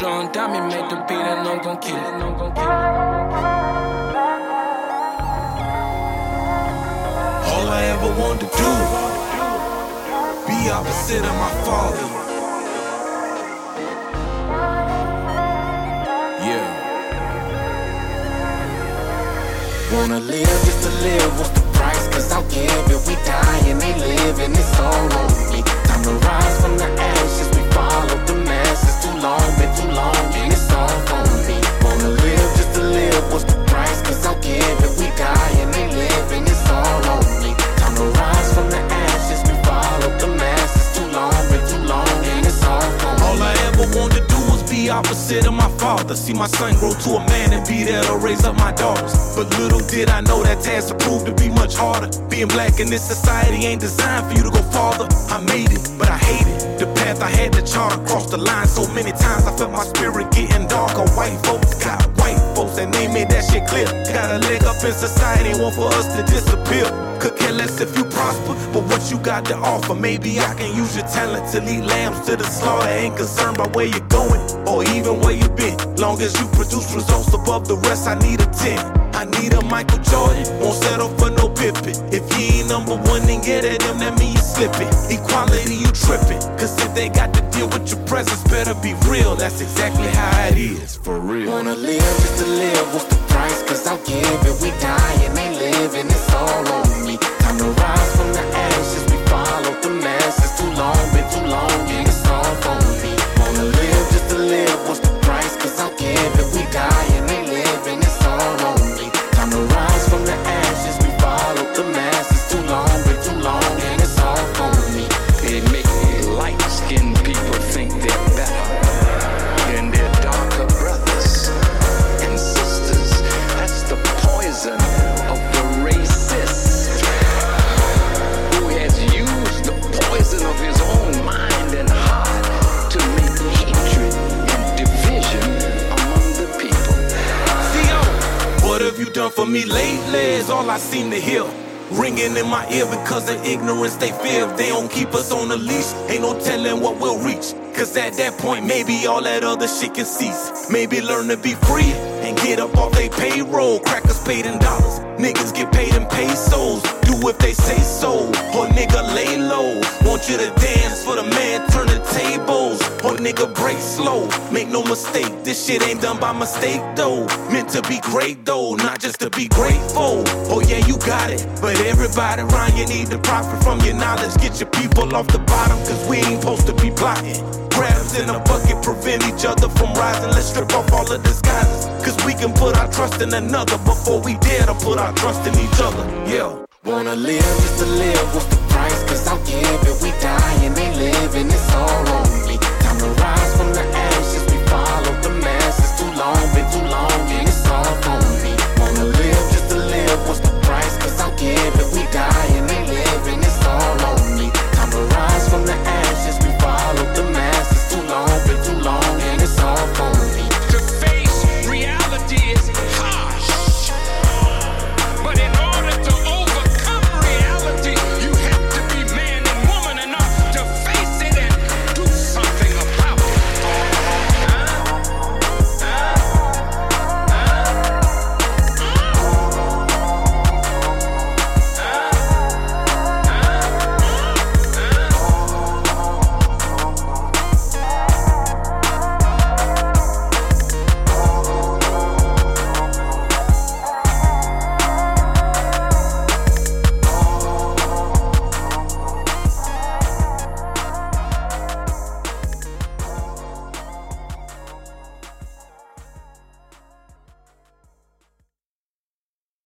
The beat and I'm gon' kill it. All I ever wanted to do, be opposite of my father. Yeah. Wanna live just to live, what's the price? Cause I'll give opposite of my father. See my son grow to a man and be there to raise up my daughters. But little did I know that task prove to be much harder. Being black in this society ain't designed for you to go farther. I made it, but I hate it. The path I had to chart across the line so many times I felt my spirit getting darker. White folks got made that shit clear. Got a leg up in society, want for us to disappear. Could care less if you prosper, but what you got to offer. Maybe I can use your talent to lead lambs to the slaughter. Ain't concerned about where you're going or even where you been. Long as you produce results above the rest, I need a 10. I need a Michael Jordan, won't settle for no Pippin. If he ain't number one, then get at him, that mean you slipping. Equality, you tripping. Cause if they got to deal with your presence, better be real. That's exactly how it is, for real. Wanna live just to live, what's the price? Cause I'll give it. We die you done for me lately? Is all I seem to hear. Ringing in my ear because of ignorance they fear. If they don't keep us on the leash, ain't no telling what we'll reach. Cause at that point, maybe all that other shit can cease. Maybe learn to be free and get up off they payroll. Crackers paid in dollars, niggas get paid in pesos. Do if they say so, or nigga lay low. Want you to dance for the nigga break slow. Make no mistake, this shit ain't done by mistake though. Meant to be great though, not just to be grateful. Oh yeah, you got it. But everybody around you need to profit from your knowledge. Get your people off the bottom, cause we ain't supposed to be plotting. Crabs in a bucket prevent each other from rising. Let's strip off all the disguises. Cause we can put our trust in another before we dare to put our trust in each other. Yeah. Wanna live just to live, what's the price? Cause give it. We die on rise.